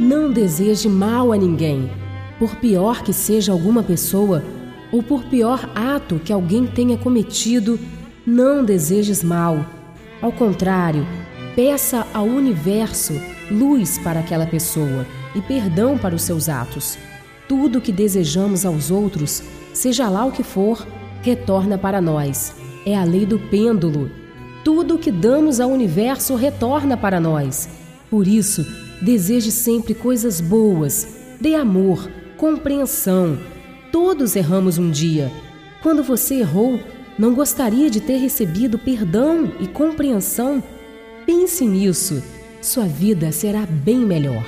Não deseje mal a ninguém, por pior que seja alguma pessoa ou por pior ato que alguém tenha cometido, não desejes mal. Ao contrário, peça ao universo luz para aquela pessoa e perdão para os seus atos. Tudo que desejamos aos outros, seja lá o que for, retorna para nós. É a lei do pêndulo. Tudo que damos ao universo retorna para nós. Por isso, deseje sempre coisas boas, dê amor, compreensão. Todos erramos um dia. Quando você errou, não gostaria de ter recebido perdão e compreensão? Pense nisso. Sua vida será bem melhor.